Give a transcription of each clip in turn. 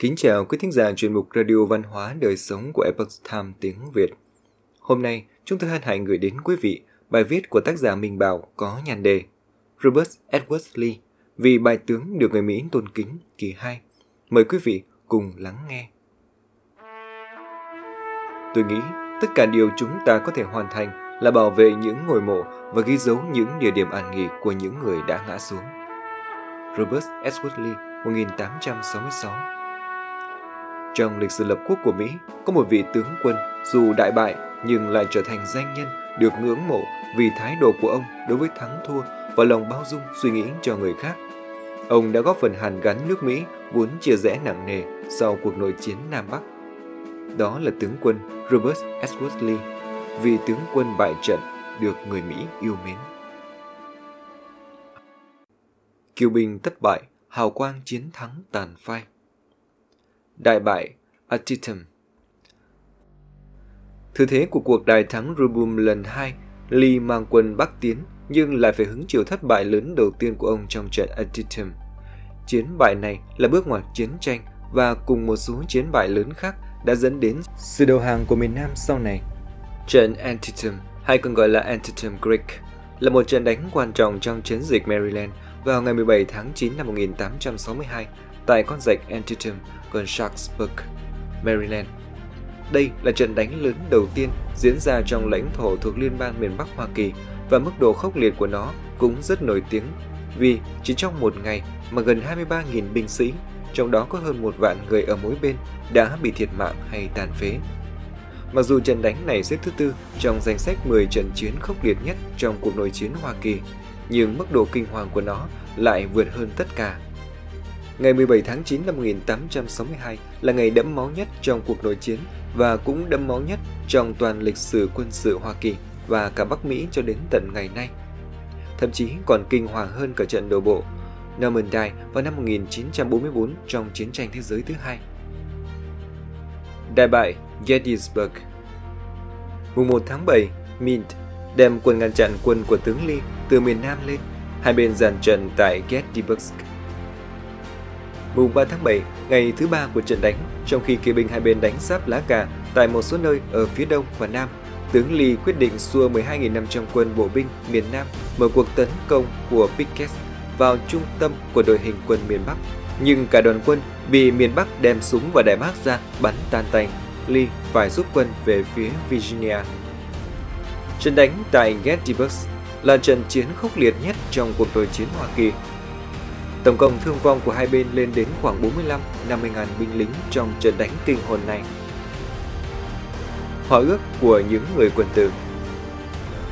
Kính chào quý thính giả chuyên mục Radio Văn hóa Đời Sống của Epoch Time tiếng Việt. Hôm nay, chúng tôi hân hạnh gửi đến quý vị bài viết của tác giả Minh Bảo có nhàn đề Robert Edward Lee vì bài tướng được người Mỹ tôn kính kỳ 2. Mời quý vị cùng lắng nghe. Tôi nghĩ tất cả điều chúng ta có thể hoàn thành là bảo vệ những ngôi mộ và ghi dấu những địa điểm an nghỉ của những người đã ngã xuống. Robert Edward Lee 1866 trong lịch sử lập quốc của Mỹ, có một vị tướng quân dù đại bại nhưng lại trở thành danh nhân được ngưỡng mộ vì thái độ của ông đối với thắng thua và lòng bao dung suy nghĩ cho người khác. Ông đã góp phần hàn gắn nước Mỹ vốn chia rẽ nặng nề sau cuộc nội chiến Nam Bắc. Đó là tướng quân Robert Edward Lee, vị tướng quân bại trận được người Mỹ yêu mến. kiều binh thất bại, hào quang chiến thắng tàn phai. Đại bại Antietam Thứ thế của cuộc đại thắng Rubum lần 2, Lee mang quân bắc tiến nhưng lại phải hứng chịu thất bại lớn đầu tiên của ông trong trận Antietam. Chiến bại này là bước ngoặt chiến tranh và cùng một số chiến bại lớn khác đã dẫn đến sự đầu hàng của miền Nam sau này. Trận Antietam, hay còn gọi là Antietam Creek, là một trận đánh quan trọng trong chiến dịch Maryland vào ngày 17 tháng 9 năm 1862 tại con rạch Antietam gần Sharpsburg, Maryland. Đây là trận đánh lớn đầu tiên diễn ra trong lãnh thổ thuộc Liên bang miền Bắc Hoa Kỳ và mức độ khốc liệt của nó cũng rất nổi tiếng vì chỉ trong một ngày mà gần 23.000 binh sĩ, trong đó có hơn một vạn người ở mỗi bên, đã bị thiệt mạng hay tàn phế. Mặc dù trận đánh này xếp thứ tư trong danh sách 10 trận chiến khốc liệt nhất trong cuộc nội chiến Hoa Kỳ, nhưng mức độ kinh hoàng của nó lại vượt hơn tất cả. Ngày 17 tháng 9 năm 1862 là ngày đẫm máu nhất trong cuộc nội chiến và cũng đẫm máu nhất trong toàn lịch sử quân sự Hoa Kỳ và cả Bắc Mỹ cho đến tận ngày nay. Thậm chí còn kinh hoàng hơn cả trận đổ bộ Normandy vào năm 1944 trong chiến tranh thế giới thứ hai. Đại bại Gettysburg Mùng 1 tháng 7, Mint đem quân ngăn chặn quân của tướng Lee từ miền Nam lên. Hai bên dàn trận tại Gettysburg. Mùng 3 tháng 7, ngày thứ ba của trận đánh, trong khi kỵ binh hai bên đánh sáp lá cà tại một số nơi ở phía đông và nam, tướng Lee quyết định xua 12.500 quân bộ binh miền Nam mở cuộc tấn công của Pickett vào trung tâm của đội hình quân miền Bắc. Nhưng cả đoàn quân bị miền Bắc đem súng và đại bác ra bắn tan tành. Lee phải rút quân về phía Virginia. Trận đánh tại Gettysburg là trận chiến khốc liệt nhất trong cuộc nội chiến Hoa Kỳ. Tổng cộng thương vong của hai bên lên đến khoảng 45-50 ngàn binh lính trong trận đánh kinh hồn này. Hòa ước của những người quân tử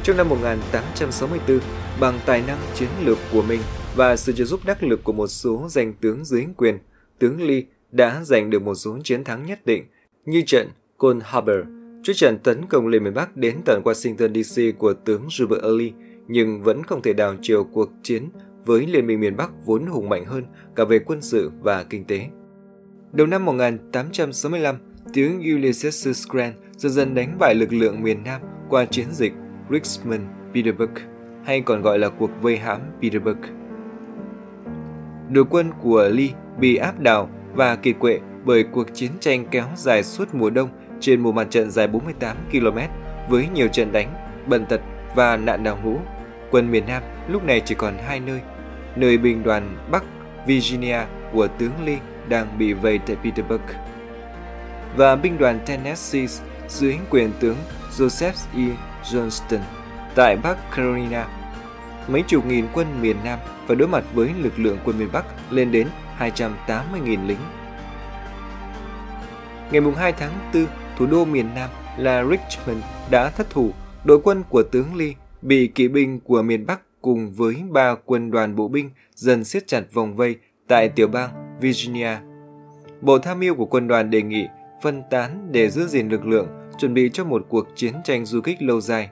Trong năm 1864, bằng tài năng chiến lược của mình và sự trợ giúp đắc lực của một số danh tướng dưới quyền, tướng Lee đã giành được một số chiến thắng nhất định như trận Cold Harbor, trước trận tấn công lên miền Bắc đến tận Washington DC của tướng Robert E. Lee, nhưng vẫn không thể đảo chiều cuộc chiến với Liên minh miền Bắc vốn hùng mạnh hơn cả về quân sự và kinh tế. Đầu năm 1865, tướng Ulysses Grant dần dần đánh bại lực lượng miền Nam qua chiến dịch Richmond Peterburg, hay còn gọi là cuộc vây hãm Petersburg. Đội quân của Lee bị áp đảo và kiệt quệ bởi cuộc chiến tranh kéo dài suốt mùa đông trên một mặt trận dài 48 km với nhiều trận đánh, bận tật và nạn đào ngũ. Quân miền Nam lúc này chỉ còn hai nơi, nơi binh đoàn Bắc Virginia của tướng Lee đang bị vây tại Petersburg và binh đoàn Tennessee dưới quyền tướng Joseph E. Johnston tại Bắc Carolina. Mấy chục nghìn quân miền Nam phải đối mặt với lực lượng quân miền Bắc lên đến 280.000 lính. Ngày 2 tháng 4, thủ đô miền Nam là Richmond đã thất thủ. Đội quân của tướng Lee bị kỵ binh của miền Bắc cùng với ba quân đoàn bộ binh dần siết chặt vòng vây tại tiểu bang Virginia. Bộ tham mưu của quân đoàn đề nghị phân tán để giữ gìn lực lượng, chuẩn bị cho một cuộc chiến tranh du kích lâu dài.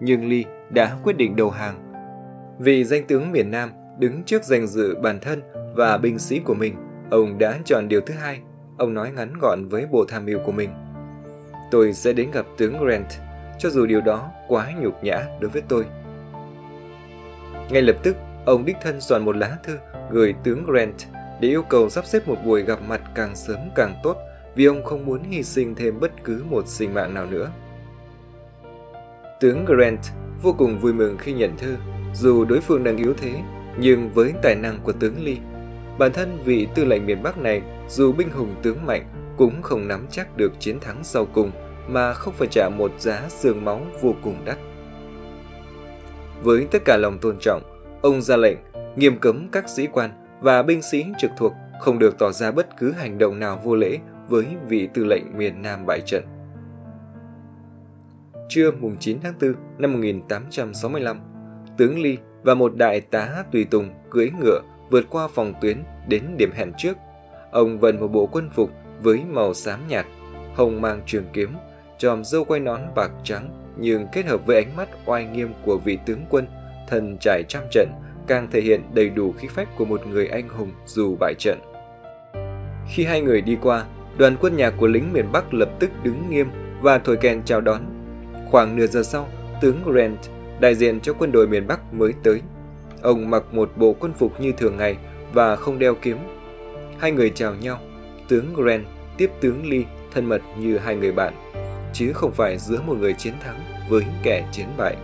Nhưng Lee đã quyết định đầu hàng. Vì danh tướng miền Nam đứng trước danh dự bản thân và binh sĩ của mình, ông đã chọn điều thứ hai. Ông nói ngắn gọn với bộ tham mưu của mình. Tôi sẽ đến gặp tướng Grant, cho dù điều đó quá nhục nhã đối với tôi. Ngay lập tức, ông đích thân soạn một lá thư gửi tướng Grant để yêu cầu sắp xếp một buổi gặp mặt càng sớm càng tốt vì ông không muốn hy sinh thêm bất cứ một sinh mạng nào nữa. Tướng Grant vô cùng vui mừng khi nhận thư, dù đối phương đang yếu thế, nhưng với tài năng của tướng Lee, bản thân vị tư lệnh miền Bắc này dù binh hùng tướng mạnh cũng không nắm chắc được chiến thắng sau cùng mà không phải trả một giá xương máu vô cùng đắt. Với tất cả lòng tôn trọng, ông ra lệnh nghiêm cấm các sĩ quan và binh sĩ trực thuộc không được tỏ ra bất cứ hành động nào vô lễ với vị tư lệnh miền Nam bại trận. Trưa mùng 9 tháng 4 năm 1865, tướng Ly và một đại tá tùy tùng cưỡi ngựa vượt qua phòng tuyến đến điểm hẹn trước. Ông vận một bộ quân phục với màu xám nhạt, hồng mang trường kiếm, tròm dâu quay nón bạc trắng nhưng kết hợp với ánh mắt oai nghiêm của vị tướng quân thần trải trăm trận càng thể hiện đầy đủ khí phách của một người anh hùng dù bại trận. Khi hai người đi qua, đoàn quân nhạc của lính miền Bắc lập tức đứng nghiêm và thổi kèn chào đón. Khoảng nửa giờ sau, tướng Grant, đại diện cho quân đội miền Bắc mới tới. Ông mặc một bộ quân phục như thường ngày và không đeo kiếm. Hai người chào nhau. Tướng Grant tiếp tướng Lee thân mật như hai người bạn, chứ không phải giữa một người chiến thắng với kẻ chiến bại.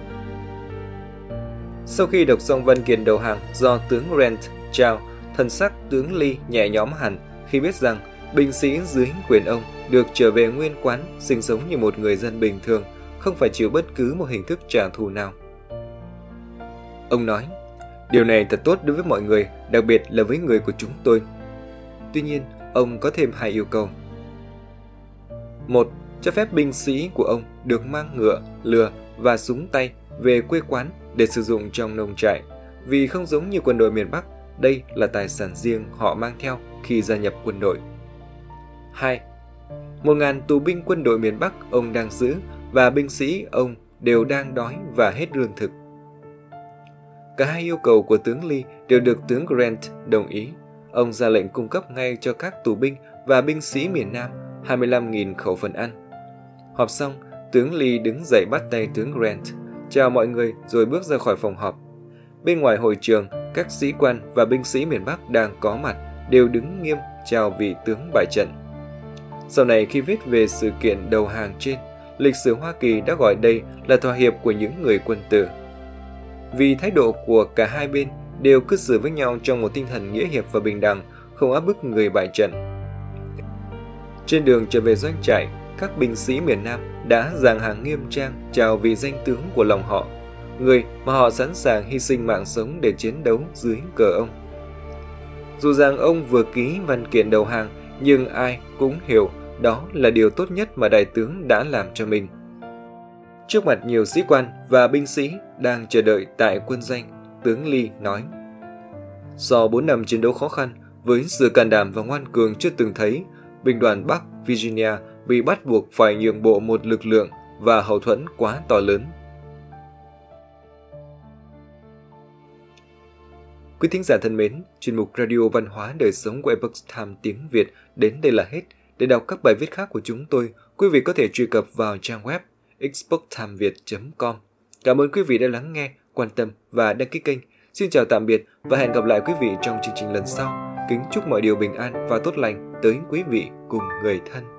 Sau khi đọc xong văn kiện đầu hàng do tướng Grant trao, thần sắc tướng Lee nhẹ nhõm hẳn khi biết rằng binh sĩ dưới quyền ông được trở về nguyên quán sinh sống như một người dân bình thường, không phải chịu bất cứ một hình thức trả thù nào. Ông nói, điều này thật tốt đối với mọi người, đặc biệt là với người của chúng tôi. Tuy nhiên, ông có thêm hai yêu cầu. Một, cho phép binh sĩ của ông được mang ngựa, lừa và súng tay về quê quán để sử dụng trong nông trại, vì không giống như quân đội miền Bắc, đây là tài sản riêng họ mang theo khi gia nhập quân đội. 2. 1.000 tù binh quân đội miền Bắc ông đang giữ và binh sĩ ông đều đang đói và hết lương thực. Cả hai yêu cầu của tướng Lee đều được tướng Grant đồng ý. Ông ra lệnh cung cấp ngay cho các tù binh và binh sĩ miền Nam 25.000 khẩu phần ăn. Họp xong, tướng Lee đứng dậy bắt tay tướng Grant chào mọi người rồi bước ra khỏi phòng họp. Bên ngoài hội trường, các sĩ quan và binh sĩ miền Bắc đang có mặt đều đứng nghiêm chào vị tướng bại trận. Sau này khi viết về sự kiện đầu hàng trên, lịch sử Hoa Kỳ đã gọi đây là thỏa hiệp của những người quân tử. Vì thái độ của cả hai bên đều cư xử với nhau trong một tinh thần nghĩa hiệp và bình đẳng, không áp bức người bại trận. Trên đường trở về doanh trại, các binh sĩ miền Nam đã dàn hàng nghiêm trang chào vị danh tướng của lòng họ, người mà họ sẵn sàng hy sinh mạng sống để chiến đấu dưới cờ ông. Dù rằng ông vừa ký văn kiện đầu hàng, nhưng ai cũng hiểu đó là điều tốt nhất mà đại tướng đã làm cho mình. Trước mặt nhiều sĩ quan và binh sĩ đang chờ đợi tại quân danh, tướng Lee nói Sau 4 năm chiến đấu khó khăn, với sự can đảm và ngoan cường chưa từng thấy, binh đoàn Bắc Virginia bị bắt buộc phải nhượng bộ một lực lượng và hậu thuẫn quá to lớn. Quý thính giả thân mến, chuyên mục Radio Văn hóa Đời Sống của Epoch Times tiếng Việt đến đây là hết. Để đọc các bài viết khác của chúng tôi, quý vị có thể truy cập vào trang web exporttimeviet.com. Cảm ơn quý vị đã lắng nghe, quan tâm và đăng ký kênh. Xin chào tạm biệt và hẹn gặp lại quý vị trong chương trình lần sau. Kính chúc mọi điều bình an và tốt lành tới quý vị cùng người thân.